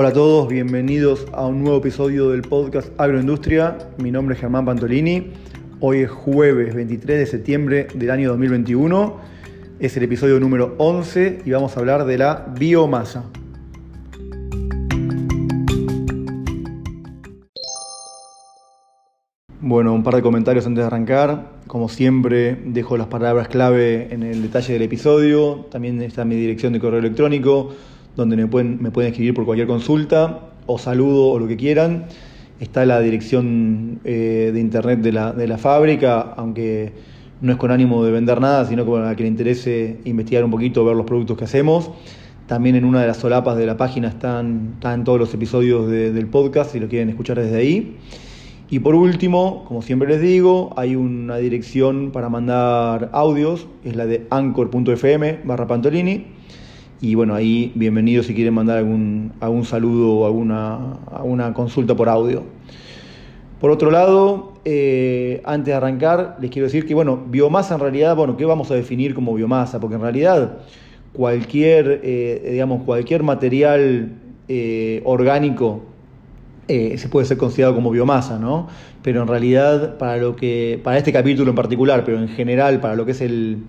Hola a todos, bienvenidos a un nuevo episodio del podcast Agroindustria. Mi nombre es Germán Pantolini. Hoy es jueves 23 de septiembre del año 2021. Es el episodio número 11 y vamos a hablar de la biomasa. Bueno, un par de comentarios antes de arrancar. Como siempre, dejo las palabras clave en el detalle del episodio. También está mi dirección de correo electrónico, donde me pueden, me pueden escribir por cualquier consulta o saludo o lo que quieran. Está la dirección eh, de internet de la, de la fábrica, aunque no es con ánimo de vender nada, sino para que le interese investigar un poquito, ver los productos que hacemos. También en una de las solapas de la página están, están todos los episodios del podcast, si lo quieren escuchar desde ahí. Y por último, como siempre les digo, hay una dirección para mandar audios, es la de anchor.fm barra Pantolini. Y bueno, ahí bienvenidos si quieren mandar algún, algún saludo o alguna, alguna consulta por audio. Por otro lado, eh, antes de arrancar, les quiero decir que, bueno, biomasa en realidad, bueno, ¿qué vamos a definir como biomasa? Porque en realidad cualquier, eh, digamos, cualquier material eh, orgánico se puede ser considerado como biomasa, ¿no? Pero en realidad, para lo que, para este capítulo en particular, pero en general, para lo que es el,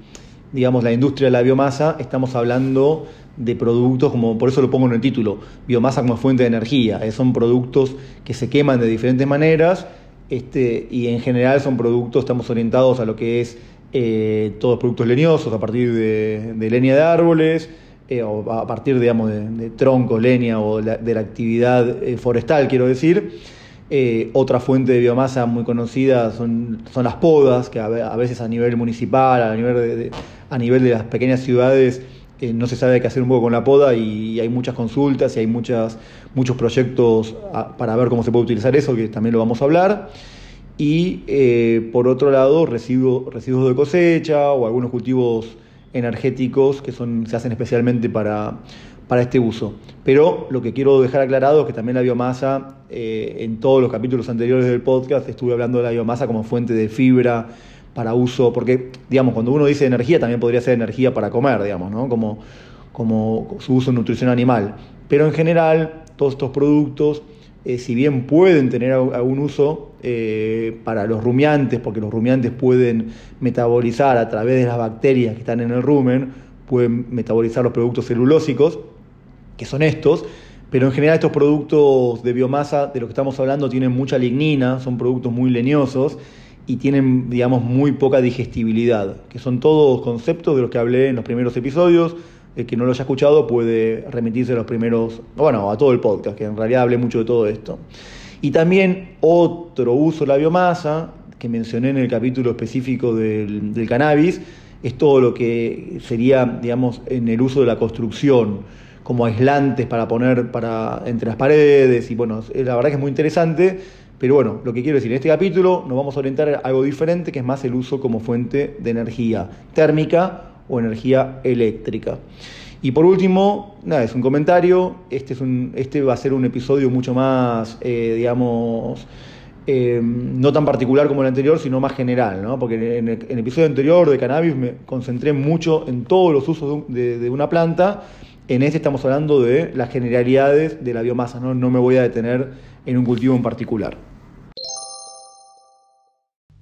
digamos, la industria de la biomasa, estamos hablando de productos, como por eso lo pongo en el título, biomasa como fuente de energía. Eh, son productos que se queman de diferentes maneras, este, y en general son productos, estamos orientados a lo que es eh, todos productos leñosos, a partir de, de leña de árboles, eh, o a partir digamos, de, troncos, leña o de la actividad eh, forestal, quiero decir. Eh, otra fuente de biomasa muy conocida son, son las podas, que a, veces a nivel municipal, a nivel de, a nivel de las pequeñas ciudades, no se sabe qué hacer un poco con la poda y, hay muchas consultas y hay muchas, muchos proyectos para ver cómo se puede utilizar eso, que también lo vamos a hablar. Y por otro lado, residuos, residuos de cosecha o algunos cultivos energéticos que son, se hacen especialmente para, para este uso. Pero lo que quiero dejar aclarado es que también la biomasa, eh, en todos los capítulos anteriores del podcast estuve hablando de la biomasa como fuente de fibra para uso, porque digamos, cuando uno dice energía también podría ser energía para comer, digamos, ¿no? como, como su uso en nutrición animal. Pero en general, todos estos productos eh, si bien pueden tener algún uso eh, para los rumiantes, porque los rumiantes pueden metabolizar a través de las bacterias que están en el rumen, pueden metabolizar los productos celulósicos, que son estos, pero en general estos productos de biomasa de los que estamos hablando tienen mucha lignina, son productos muy leñosos y tienen, digamos, muy poca digestibilidad, que son todos conceptos de los que hablé en los primeros episodios, el que no lo haya escuchado puede remitirse a los primeros, bueno, a todo el podcast, que en realidad hablé mucho de todo esto. Y también otro uso de la biomasa, que mencioné en el capítulo específico del, cannabis, es todo lo que sería, digamos, en el uso de la construcción, como aislantes para poner para, entre las paredes, y bueno, la verdad que es muy interesante, pero bueno, lo que quiero decir, en este capítulo nos vamos a orientar a algo diferente, que es más el uso como fuente de energía térmica o energía eléctrica. Y por último, nada, es un comentario, este, es un, este va a ser un episodio mucho más, eh, digamos, eh, no tan particular como el anterior, sino más general, ¿no? porque en el, episodio anterior de cannabis me concentré mucho en todos los usos de, una planta, en este estamos hablando de las generalidades de la biomasa, no, me voy a detener en un cultivo en particular.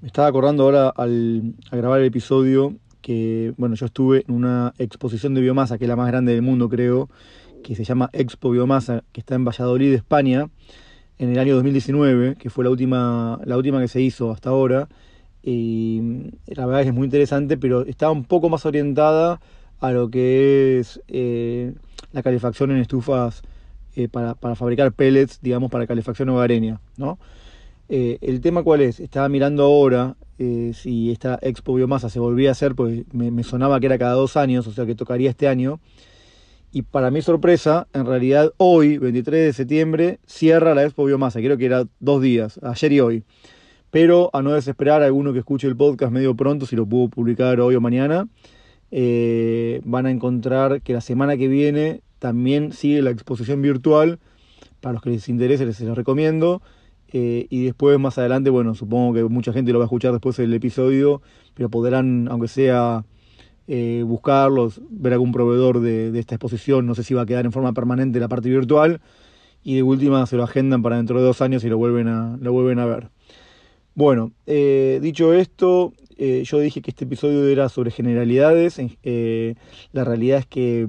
Me estaba acordando ahora al grabar el episodio que, bueno, yo estuve en una exposición de biomasa, que es la más grande del mundo, creo, que se llama Expo Biomasa, que está en Valladolid, España, en el año 2019, que fue la última, la última que se hizo hasta ahora. Y la verdad es que es muy interesante, pero está un poco más orientada a lo que es eh, la calefacción en estufas eh, para, para, fabricar pellets, digamos, para calefacción hogareña, ¿no? Eh, el tema cuál es, estaba mirando ahora si esta Expo Biomasa se volvía a hacer, pues me, sonaba que era cada dos años, o sea que tocaría este año. Y para mi sorpresa, en realidad hoy, 23 de septiembre, cierra la Expo Biomasa, creo que era dos días, ayer y hoy. Pero a no desesperar a alguno que escuche el podcast medio pronto, si lo puedo publicar hoy o mañana, eh, van a encontrar que la semana que viene también sigue la exposición virtual. Para los que les interese, les, les recomiendo. Eh, y después, más adelante, bueno, supongo que mucha gente lo va a escuchar después del episodio, pero podrán, aunque sea, eh, buscarlos, ver algún proveedor de, esta exposición. No sé si va a quedar en forma permanente la parte virtual. y de última se lo agendan para dentro de dos años y lo vuelven a, lo vuelven a ver. Bueno, eh, dicho esto, eh, yo dije que este episodio era sobre generalidades. Eh, la realidad es que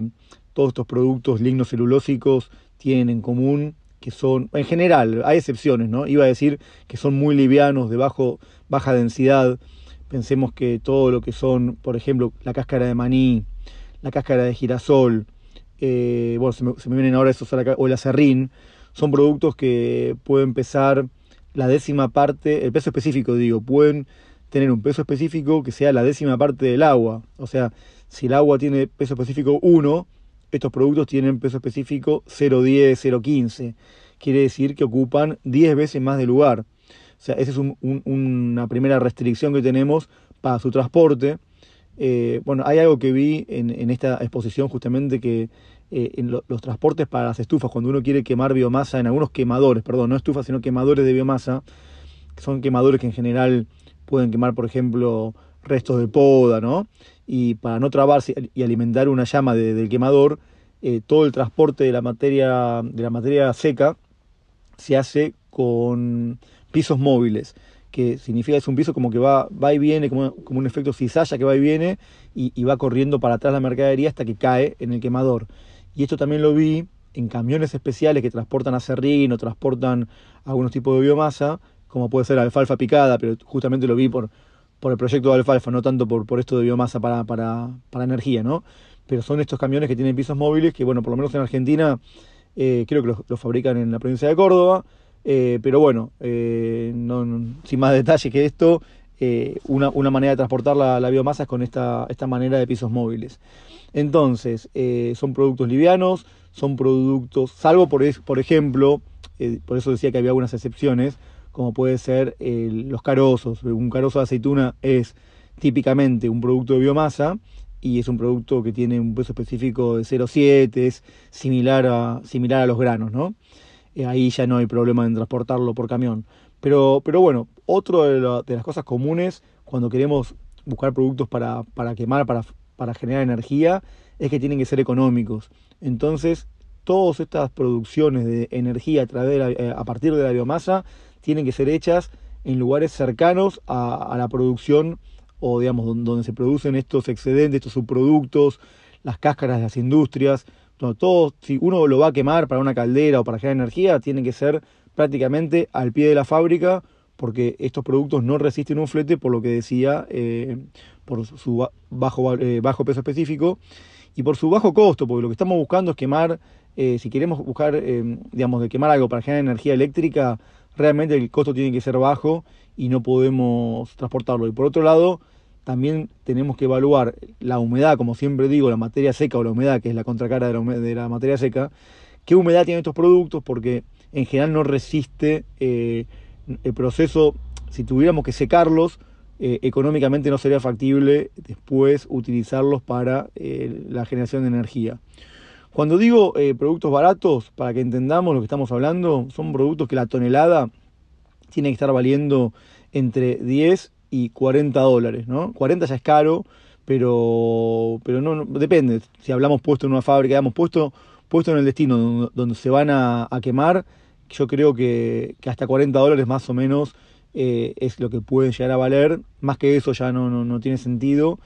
todos estos productos lignocelulósicos tienen en común que son, en general, hay excepciones, ¿no? Iba a decir que son muy livianos, de baja densidad. Pensemos que todo lo que son, por ejemplo, la cáscara de maní, la cáscara de girasol, bueno, se me, vienen ahora esos, o el acerrín, son productos que pueden pesar la décima parte, el peso específico, digo, pueden tener un peso específico que sea la décima parte del agua. O sea, si el agua tiene peso específico 1, estos productos tienen peso específico 0,10, 0,15. Quiere decir que ocupan 10 veces más de lugar. O sea, esa es una primera restricción que tenemos para su transporte. Eh, bueno, hay algo que vi en, esta exposición justamente que eh, en los transportes para las estufas, cuando uno quiere quemar biomasa, en algunos quemadores, perdón, no estufas, sino quemadores de biomasa, que son quemadores que en general pueden quemar, por ejemplo, restos de poda, ¿no? Y para no trabarse y alimentar una llama del quemador, eh, todo el transporte de la materia, de la materia seca se hace con pisos móviles, que significa es un piso como que va, va y viene, como, como un efecto cizalla que va y viene, y, va corriendo para atrás la mercadería hasta que cae en el quemador. Y esto también lo vi en camiones especiales que transportan acerrín o transportan algunos tipos de biomasa, como puede ser alfalfa picada, pero justamente lo vi por, por el proyecto de alfalfa, no tanto por, por esto de biomasa para, para, para, energía, ¿no? Pero son estos camiones que tienen pisos móviles que, bueno, por lo menos en Argentina eh, creo que los, fabrican en la provincia de Córdoba, eh, pero bueno, eh, sin más detalle que esto, una, una, manera de transportar la, la, biomasa es con esta, esta manera de pisos móviles. Entonces, son productos livianos, son productos, salvo por, por ejemplo, por eso decía que había algunas excepciones, como puede ser los carozos. Un carozo de aceituna es típicamente un producto de biomasa y es un producto que tiene un peso específico de 0,7, es similar a, similar a los granos, ¿no? Eh, ahí ya no hay problema en transportarlo por camión. Pero, pero bueno, otro de, las cosas comunes cuando queremos buscar productos para, para quemar, para, para generar energía, es que tienen que ser económicos. Entonces, todas estas producciones de energía a, través eh, a partir de la biomasa tienen que ser hechas en lugares cercanos a, la producción o digamos donde, se producen estos excedentes, estos subproductos, las cáscaras de las industrias, todo, si uno lo va a quemar para una caldera o para generar energía, tiene que ser prácticamente al pie de la fábrica, porque estos productos no resisten un flete, por lo que decía, eh, por su bajo, eh, bajo peso específico y por su bajo costo, porque lo que estamos buscando es quemar, eh, si queremos buscar, digamos, de quemar algo para generar energía eléctrica, realmente el costo tiene que ser bajo y no podemos transportarlo. Y por otro lado, también tenemos que evaluar la humedad, como siempre digo, la materia seca o la humedad, que es la contracara de la, de la materia seca, qué humedad tienen estos productos, porque en general no resiste eh, el proceso, si tuviéramos que secarlos, eh, económicamente no sería factible después utilizarlos para eh, la generación de energía. Cuando digo productos baratos, para que entendamos lo que estamos hablando, son productos que la tonelada tiene que estar valiendo entre 10 y 40 dólares, ¿no? 40 ya es caro, pero, pero no, depende. Si hablamos puesto en una fábrica, hemos puesto, puesto en el destino donde, se van a, quemar, yo creo que, hasta 40 dólares más o menos eh, es lo que pueden llegar a valer. Más que eso ya no, no, tiene sentido.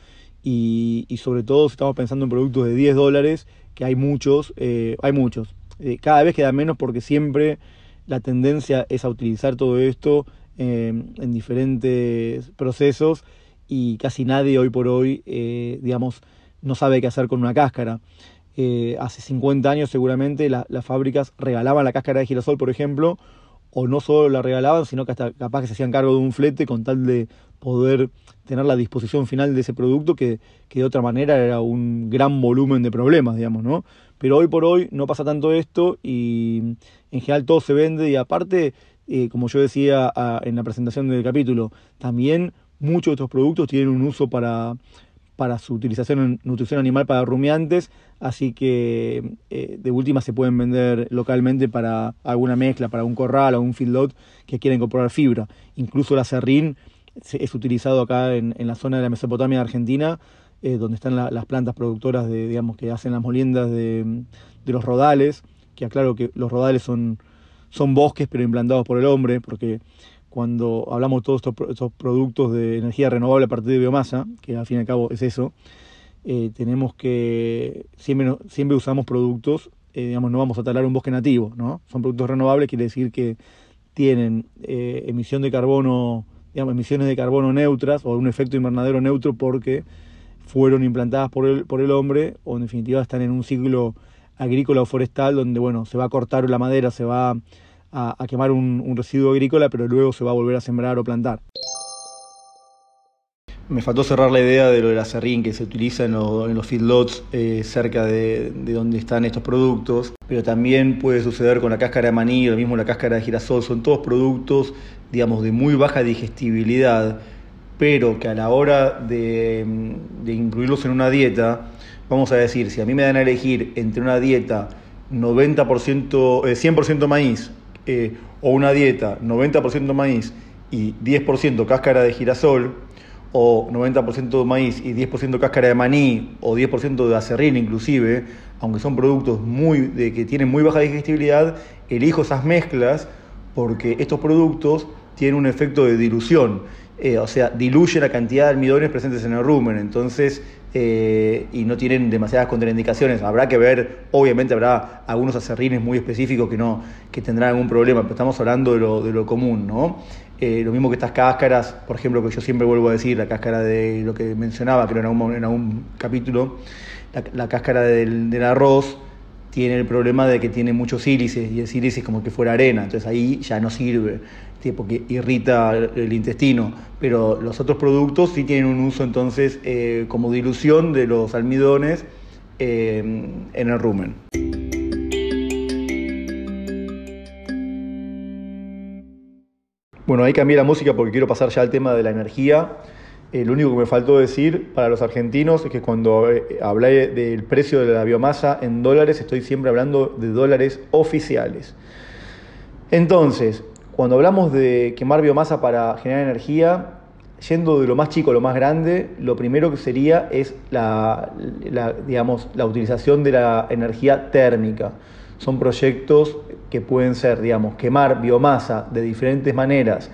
Y, sobre todo si estamos pensando en productos de 10 dólares, que hay muchos, eh, hay muchos. Eh, cada vez queda menos porque siempre la tendencia es a utilizar todo esto eh, en diferentes procesos y casi nadie hoy por hoy, digamos, no sabe qué hacer con una cáscara. Hace 50 años seguramente las fábricas regalaban la cáscara de girasol, por ejemplo, o no solo la regalaban, sino que hasta capaz que se hacían cargo de un flete con tal de poder tener la disposición final de ese producto que, que, de otra manera era un gran volumen de problemas, digamos, ¿no? Pero hoy por hoy no pasa tanto esto y en general todo se vende y aparte, eh, como yo decía en la presentación del capítulo, también muchos de estos productos tienen un uso para, para su utilización en nutrición animal para rumiantes, así que eh, de última se pueden vender localmente para alguna mezcla, para un corral o un feedlot que quiera incorporar fibra. Incluso la serrín es utilizado acá en, la zona de la Mesopotamia de Argentina, eh, donde están las plantas productoras de, digamos, que hacen las moliendas de, los rodales. que aclaro que los rodales son, son bosques pero implantados por el hombre, porque cuando hablamos de todos estos, productos de energía renovable a partir de biomasa, que al fin y al cabo es eso, eh, tenemos que, siempre, siempre usamos productos, eh, digamos, no vamos a talar un bosque nativo, ¿no? Son productos renovables, quiere decir que tienen eh, emisión de carbono, digamos, emisiones de carbono neutras o un efecto invernadero neutro porque fueron implantadas por el, por el hombre o en definitiva están en un ciclo agrícola o forestal donde, bueno, se va a cortar la madera, se va a, quemar un residuo agrícola, pero luego se va a volver a sembrar o plantar. Me faltó cerrar la idea de lo del acerrín que se utiliza en, los feedlots eh, cerca de, donde están estos productos, pero también puede suceder con la cáscara de maní, lo mismo la cáscara de girasol, son todos productos, digamos, de muy baja digestibilidad, pero que a la hora de, incluirlos en una dieta, vamos a decir, si a mí me dan a elegir entre una dieta 90%, 100% eh, maíz eh, o una dieta 90% maíz y 10% cáscara de girasol, o 90% de maíz y 10% cáscara de maní o 10% de acerrín inclusive, aunque son productos muy, de, que tienen muy baja digestibilidad, elijo esas mezclas porque estos productos tienen un efecto de dilución, eh, o sea, diluye la cantidad de almidones presentes en el rumen, entonces, eh, y no tienen demasiadas contraindicaciones. Habrá que ver, obviamente habrá algunos acerrines muy específicos que, no, que tendrán algún problema, pero estamos hablando de lo, de lo común, ¿no? Eh, lo mismo que estas cáscaras, por ejemplo, que yo siempre vuelvo a decir, la cáscara de lo que mencionaba, creo en algún, en algún capítulo, la, cáscara del, arroz tiene el problema de que tiene muchos sílices y el sílice es como que fuera arena, entonces ahí ya no sirve porque irrita el intestino, pero los otros productos sí tienen un uso entonces eh, como dilución de los almidones eh, en el rumen. Bueno, ahí cambié la música porque quiero pasar ya al tema de la energía. Eh, lo único que me faltó decir para los argentinos es que cuando eh, hablé del precio de la biomasa en dólares, estoy siempre hablando de dólares oficiales. Entonces, cuando hablamos de quemar biomasa para generar energía, yendo de lo más chico a lo más grande, lo primero que sería es la, digamos, la utilización de la energía térmica. Son proyectos que pueden ser, digamos, quemar biomasa de diferentes maneras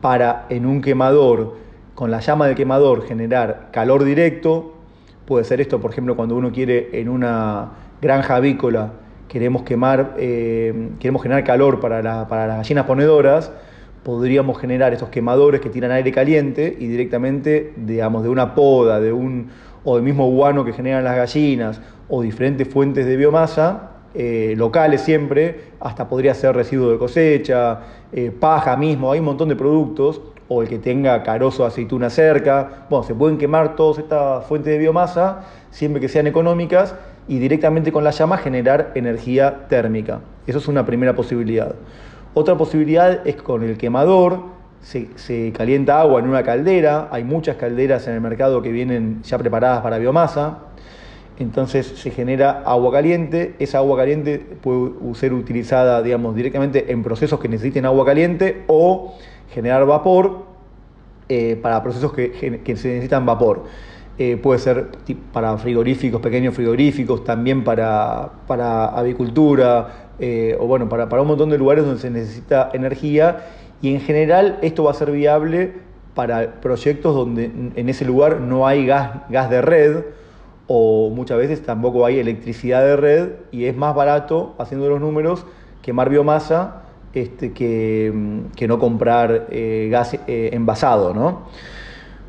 para en un quemador, con la llama del quemador, generar calor directo. Puede ser esto, por ejemplo, cuando uno quiere en una granja avícola, queremos quemar, eh, queremos generar calor para, las gallinas ponedoras, podríamos generar estos quemadores que tiran aire caliente y directamente, digamos, de una poda, de un, o del mismo guano que generan las gallinas, o diferentes fuentes de biomasa, eh, locales siempre, hasta podría ser residuo de cosecha, eh, paja mismo, hay un montón de productos, o el que tenga carozo de aceituna cerca. Bueno, se pueden quemar todas estas fuentes de biomasa siempre que sean económicas y directamente con la llama generar energía térmica. Eso es una primera posibilidad. Otra posibilidad es con el quemador, se, se, calienta agua en una caldera, hay muchas calderas en el mercado que vienen ya preparadas para biomasa, entonces se genera agua caliente, esa agua caliente puede ser utilizada, digamos, directamente en procesos que necesiten agua caliente o generar vapor eh, para procesos que, se necesitan vapor. Eh, puede ser para frigoríficos, pequeños frigoríficos, también para, para avicultura, eh, o bueno, para, para un montón de lugares donde se necesita energía y en general esto va a ser viable para proyectos donde en ese lugar no hay gas, gas de red, o muchas veces tampoco hay electricidad de red y es más barato, haciendo los números, quemar biomasa este, que, no comprar eh, gas eh, envasado. ¿no?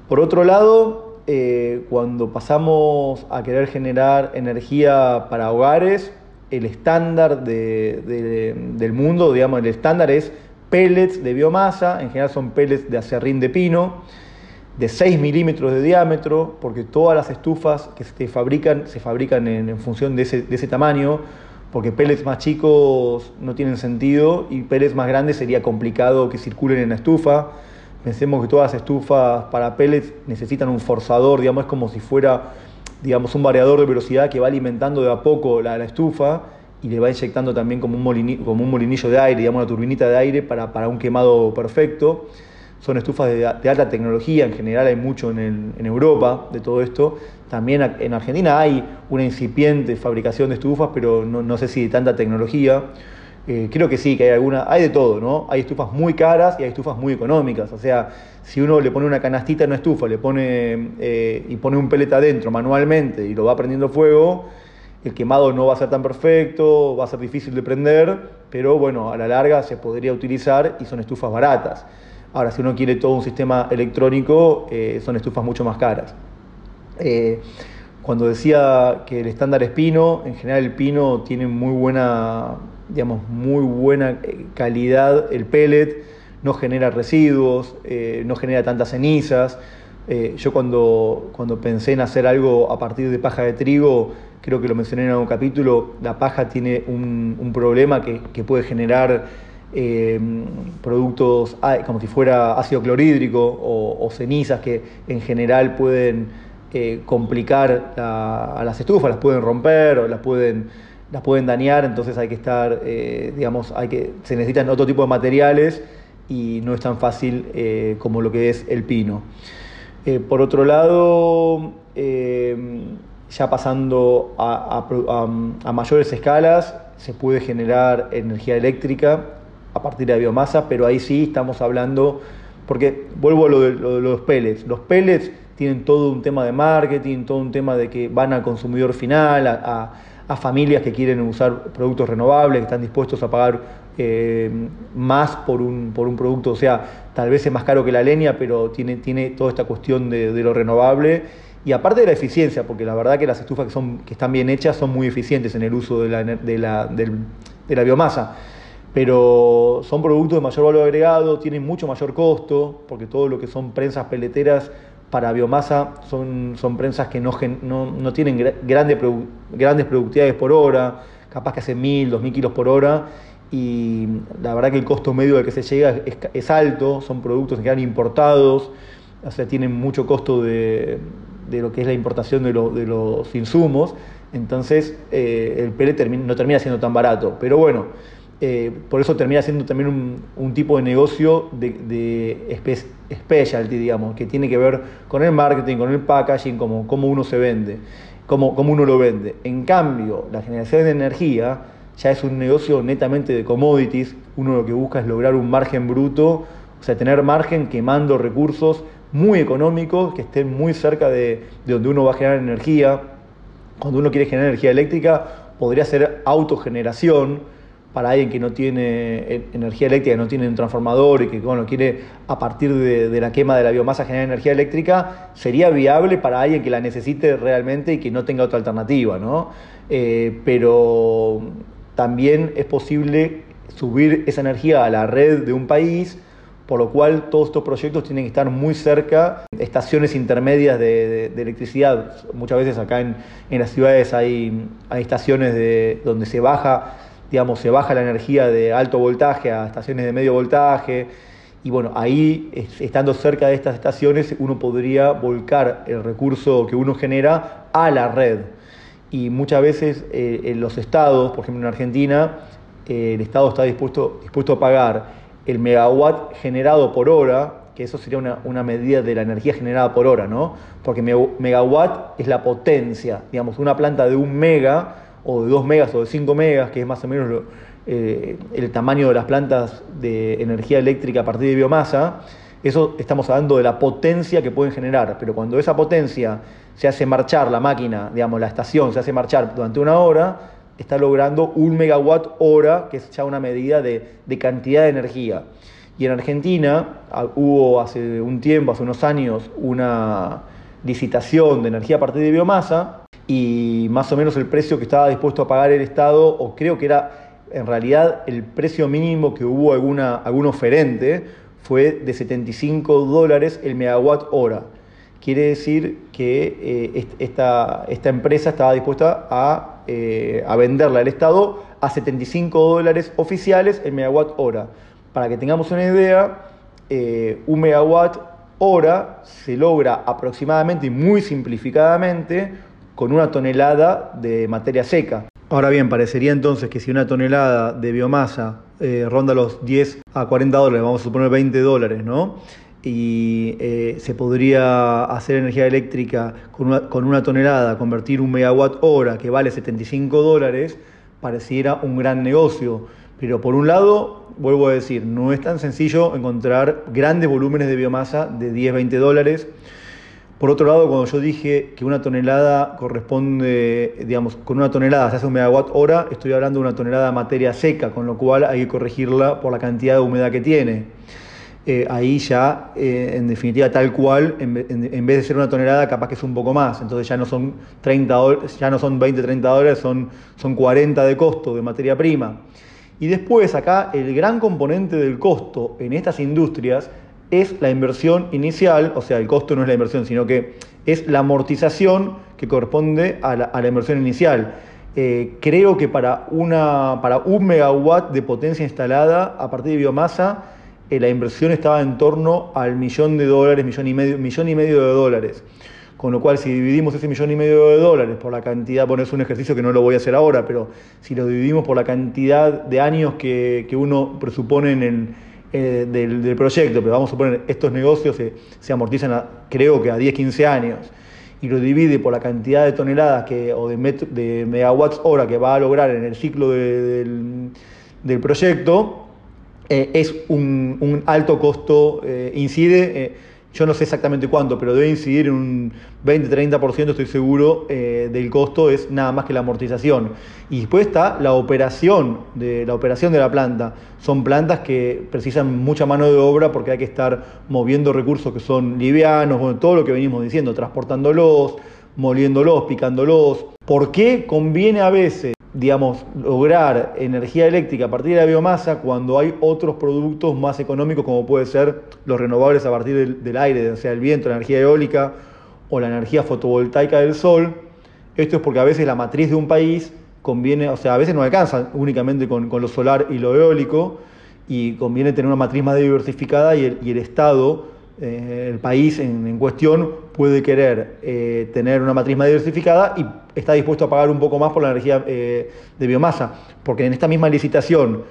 Por otro lado, eh, cuando pasamos a querer generar energía para hogares, el estándar del mundo, digamos, el estándar es pellets de biomasa, en general son pellets de acerrín de pino, de 6 milímetros de diámetro, porque todas las estufas que se fabrican se fabrican en, función de ese, tamaño, porque pellets más chicos no tienen sentido y pellets más grandes sería complicado que circulen en la estufa. Pensemos que todas las estufas para pellets necesitan un forzador, digamos, es como si fuera digamos, un variador de velocidad que va alimentando de a poco la, estufa y le va inyectando también como un, molinillo, como un molinillo de aire, digamos, una turbinita de aire para, para un quemado perfecto. Son estufas de, alta tecnología, en general hay mucho en, Europa de todo esto. También en Argentina hay una incipiente fabricación de estufas, pero no, sé si de tanta tecnología. Eh, creo que sí, que hay alguna, hay de todo, ¿no? Hay estufas muy caras y hay estufas muy económicas. O sea, si uno le pone una canastita en una estufa, le pone eh, y pone un peleta adentro manualmente y lo va prendiendo fuego, el quemado no va a ser tan perfecto, va a ser difícil de prender, pero bueno, a la larga se podría utilizar y son estufas baratas. Ahora, si uno quiere todo un sistema electrónico, eh, son estufas mucho más caras. Eh, cuando decía que el estándar es pino, en general el pino tiene muy buena, digamos, muy buena eh, calidad el pellet, no genera residuos, no genera tantas cenizas. yo cuando, cuando pensé en hacer algo a partir de paja de trigo, creo que lo mencioné en algún capítulo, la paja tiene un, problema que, que puede generar eh, productos ah, como si fuera ácido clorhídrico o, cenizas que en general pueden eh, complicar a las estufas, las pueden romper o las pueden, las pueden dañar, entonces hay que estar, eh, digamos, hay que, se necesitan otro tipo de materiales y no es tan fácil como lo que es el pino. por otro lado, ya pasando a mayores escalas, se puede generar energía eléctrica a partir de biomasa, pero ahí sí estamos hablando, porque vuelvo a lo de, los pellets. Los pellets tienen todo un tema de marketing, todo un tema de que van al consumidor final, a, familias que quieren usar productos renovables, que están dispuestos a pagar eh, más por un, por un producto, o sea, tal vez es más caro que la leña, pero tiene, tiene toda esta cuestión de, lo renovable. Y aparte de la eficiencia, porque la verdad que las estufas que, son, que están bien hechas son muy eficientes en el uso de la, de la, de la biomasa pero son productos de mayor valor agregado, tienen mucho mayor costo, porque todo lo que son prensas peleteras para biomasa son, son prensas que no, no, tienen grandes productividades por hora, capaz que hacen mil, dos mil kilos por hora, y la verdad que el costo medio al que se llega es, alto, son productos que quedan importados, o sea, tienen mucho costo de, lo que es la importación de, los insumos, entonces eh, el pellet no termina siendo tan barato, pero bueno. Eh, por eso termina siendo también un, tipo de negocio de, de, specialty, digamos, que tiene que ver con el marketing, con el packaging, como cómo uno se vende, cómo, cómo uno lo vende. En cambio, la generación de energía ya es un negocio netamente de commodities, uno lo que busca es lograr un margen bruto, o sea, tener margen quemando recursos muy económicos que estén muy cerca de, de donde uno va a generar energía. Cuando uno quiere generar energía eléctrica, podría ser autogeneración, para alguien que no tiene energía eléctrica, que no tiene un transformador y que bueno, quiere a partir de, la quema de la biomasa generar energía eléctrica, sería viable para alguien que la necesite realmente y que no tenga otra alternativa, ¿no? Eh, pero también es posible subir esa energía a la red de un país, por lo cual todos estos proyectos tienen que estar muy cerca de estaciones intermedias de, electricidad. Muchas veces acá en, las ciudades hay, hay estaciones de, donde se baja digamos, se baja la energía de alto voltaje a estaciones de medio voltaje. Y bueno, ahí, estando cerca de estas estaciones, uno podría volcar el recurso que uno genera a la red. Y muchas veces eh, en los estados, por ejemplo en Argentina, eh, el Estado está dispuesto, dispuesto a pagar el megawatt generado por hora, que eso sería una, una, medida de la energía generada por hora, ¿no? Porque megawatt es la potencia, digamos, una planta de un mega o de 2 megas o de 5 megas, que es más o menos eh, el tamaño de las plantas de energía eléctrica a partir de biomasa, eso estamos hablando de la potencia que pueden generar, pero cuando esa potencia se hace marchar la máquina, digamos, la estación se hace marchar durante una hora, está logrando un megawatt hora, que es ya una medida de, de cantidad de energía. Y en Argentina ah, hubo hace un tiempo, hace unos años, una licitación de energía a partir de biomasa, y más o menos el precio que estaba dispuesto a pagar el Estado, o creo que era en realidad el precio mínimo que hubo alguna, algún oferente, fue de 75 dólares el megawatt hora. Quiere decir que eh, esta, esta, empresa estaba dispuesta a, eh, a venderla al Estado a 75 dólares oficiales el megawatt hora. Para que tengamos una idea, eh, un megawatt hora se logra aproximadamente y muy simplificadamente con una tonelada de materia seca. Ahora bien, parecería entonces que si una tonelada de biomasa eh, ronda los 10 a 40 dólares, vamos a suponer 20 dólares, ¿no? y eh, se podría hacer energía eléctrica con una, con una, tonelada, convertir un megawatt hora que vale 75 dólares, pareciera un gran negocio. Pero por un lado, vuelvo a decir, no es tan sencillo encontrar grandes volúmenes de biomasa de 10, 20 dólares. Por otro lado, cuando yo dije que una tonelada corresponde, digamos, con una tonelada se hace un megawatt hora, estoy hablando de una tonelada de materia seca, con lo cual hay que corregirla por la cantidad de humedad que tiene. Eh, ahí ya, eh, en definitiva, tal cual, en, vez de ser una tonelada, capaz que es un poco más. Entonces ya no son 30 ya no son 20, 30 dólares, son, son 40 de costo de materia prima. Y después acá el gran componente del costo en estas industrias es la inversión inicial, o sea, el costo no es la inversión, sino que es la amortización que corresponde a la, inversión inicial. Eh, creo que para, una, para un megawatt de potencia instalada a partir de biomasa, eh, la inversión estaba en torno al millón de dólares, millón y medio, millón y medio de dólares. Con lo cual, si dividimos ese millón y medio de dólares por la cantidad, bueno, es un ejercicio que no lo voy a hacer ahora, pero si lo dividimos por la cantidad de años que, uno presupone en el, eh, del, proyecto, pero vamos a suponer, estos negocios se, amortizan, creo que a 10, 15 años, y lo divide por la cantidad de toneladas que, o de, de megawatts hora que va a lograr en el ciclo del, proyecto, eh, es un, alto costo, eh, incide yo no sé exactamente cuánto, pero debe incidir en un 20-30%, estoy seguro, eh, del costo, es nada más que la amortización. Y después está la operación, de, la operación de la planta. Son plantas que precisan mucha mano de obra porque hay que estar moviendo recursos que son livianos, todo lo que venimos diciendo, transportándolos, moliéndolos, picándolos. ¿Por qué conviene a veces digamos, lograr energía eléctrica a partir de la biomasa cuando hay otros productos más económicos como puede ser los renovables a partir del, aire, o sea, el viento, la energía eólica o la energía fotovoltaica del sol. Esto es porque a veces la matriz de un país conviene, o sea, a veces no alcanza únicamente con, lo solar y lo eólico y conviene tener una matriz más diversificada y el, Estado, eh, el país en, cuestión, puede querer eh, tener una matriz más diversificada y está dispuesto a pagar un poco más por la energía eh, de biomasa, porque en esta misma licitación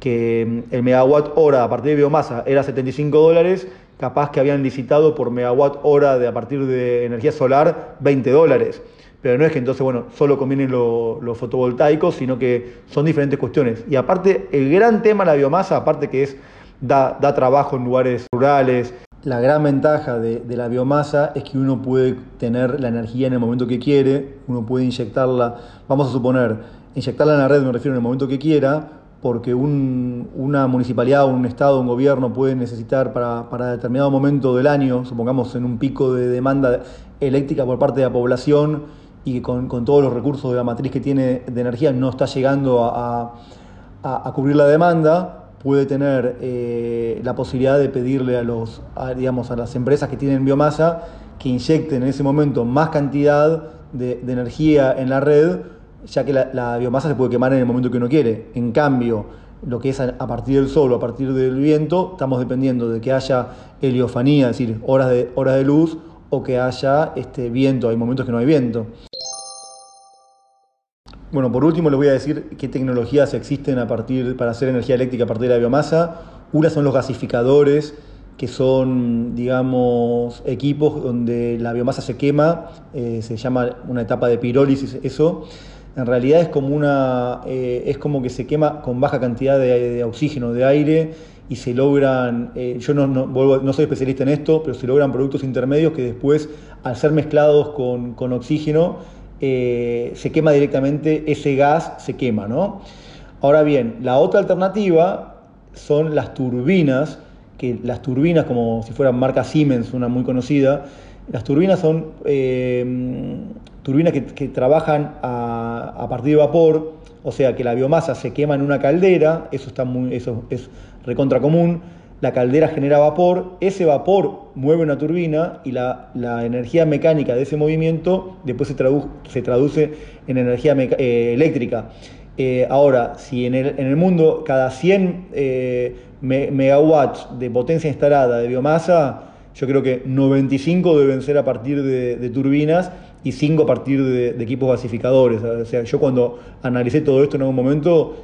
que mm, el megawatt hora a partir de biomasa era 75 dólares, capaz que habían licitado por megawatt hora de a partir de energía solar 20 dólares. Pero no es que entonces, bueno, solo convienen los fotovoltaicos, sino que son diferentes cuestiones. Y aparte, el gran tema de la biomasa, aparte que es da, da trabajo en lugares rurales, la gran ventaja de, la biomasa es que uno puede tener la energía en el momento que quiere, uno puede inyectarla, vamos a suponer, inyectarla en la red me refiero en el momento que quiera, porque una municipalidad, un estado, un gobierno puede necesitar para, determinado momento del año, supongamos en un pico de demanda eléctrica por parte de la población y que con, todos los recursos de la matriz que tiene de energía no está llegando a cubrir la demanda, puede tener eh, la posibilidad de pedirle a, los, digamos, a las empresas que tienen biomasa que inyecten en ese momento más cantidad de, energía en la red, ya que la, biomasa se puede quemar en el momento que uno quiere. En cambio, lo que es a, partir del sol o a partir del viento, estamos dependiendo de que haya heliofanía, es decir, horas de, horas de luz, o que haya este, viento. Hay momentos que no hay viento. Bueno, por último les voy a decir qué tecnologías existen a partir, para hacer energía eléctrica a partir de la biomasa. Una son los gasificadores, que son, digamos, equipos donde la biomasa se quema, eh, se llama una etapa de pirólisis eso. En realidad es como, una, eh, es como que se quema con baja cantidad de, oxígeno, de aire, y se logran, eh, yo no, no, soy especialista en esto, pero se logran productos intermedios que después, al ser mezclados con oxígeno, eh, se quema directamente, ese gas se quema, ¿no? Ahora bien, la otra alternativa son las turbinas, que las turbinas, como si fueran marca Siemens, una muy conocida, las turbinas son eh, turbinas que, trabajan a, partir de vapor, o sea que la biomasa se quema en una caldera, eso, está muy, eso es recontra común, la caldera genera vapor, ese vapor mueve una turbina y la, energía mecánica de ese movimiento después se, traduce en energía eh, eléctrica. Eh, ahora, si en el, mundo cada 100 eh, megawatts de potencia instalada de biomasa, yo creo que 95 deben ser a partir de, turbinas y 5 a partir de, equipos gasificadores. O sea, yo cuando analicé todo esto en algún momento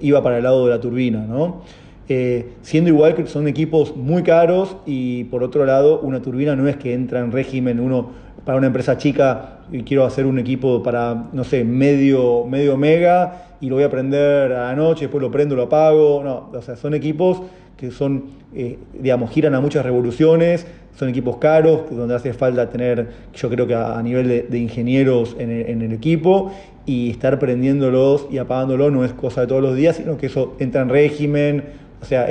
iba para el lado de la turbina, ¿no? Eh, siendo igual que son equipos muy caros y por otro lado una turbina no es que entra en régimen uno para una empresa chica quiero hacer un equipo para, no sé, medio, medio mega y lo voy a prender a la noche, después lo prendo, lo apago. No, o sea, son equipos que son, eh, digamos, giran a muchas revoluciones, son equipos caros, donde hace falta tener, yo creo que a, nivel de, ingenieros en el, en el, equipo, y estar prendiéndolos y apagándolos no es cosa de todos los días, sino que eso entra en régimen, o sea,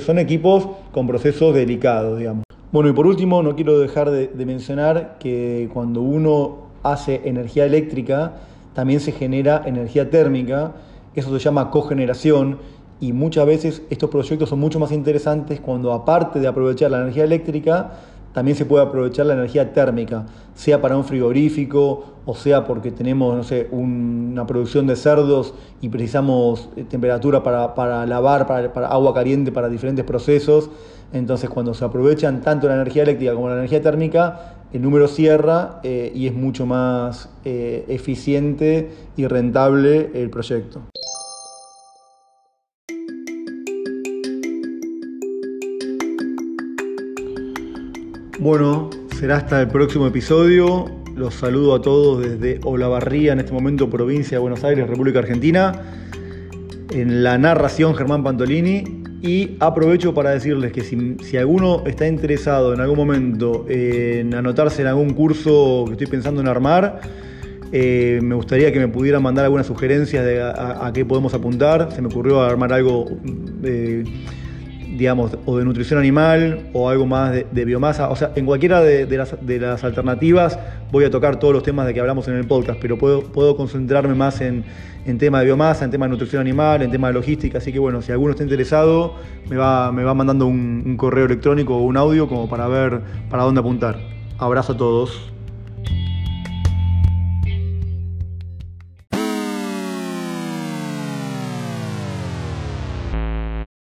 son equipos con procesos delicados, digamos. Bueno, y por último, no quiero dejar de, mencionar que cuando uno hace energía eléctrica, también se genera energía térmica, eso se llama cogeneración, y muchas veces estos proyectos son mucho más interesantes cuando aparte de aprovechar la energía eléctrica, también se puede aprovechar la energía térmica, sea para un frigorífico o sea porque tenemos, no sé, una producción de cerdos y precisamos eh, temperatura para, lavar, para, agua caliente, para diferentes procesos. Entonces, cuando se aprovechan tanto la energía eléctrica como la energía térmica, el número cierra eh, y es mucho más eh, eficiente y rentable el proyecto. Bueno, será hasta el próximo episodio. Los saludo a todos desde Olavarría, en este momento provincia de Buenos Aires, República Argentina. En la narración Germán Pantolini. Y aprovecho para decirles que si, alguno está interesado en algún momento en anotarse en algún curso que estoy pensando en armar, eh, me gustaría que me pudieran mandar algunas sugerencias de a, qué podemos apuntar. Se me ocurrió armar algo... Eh, digamos, o de nutrición animal o algo más de, biomasa. O sea, en cualquiera de, las, alternativas voy a tocar todos los temas de que hablamos en el podcast, pero puedo, puedo concentrarme más en, en tema de biomasa, en tema de nutrición animal, en tema de logística. Así que bueno, si alguno está interesado, me va, me va mandando un correo electrónico o un audio como para ver para dónde apuntar. Abrazo a todos.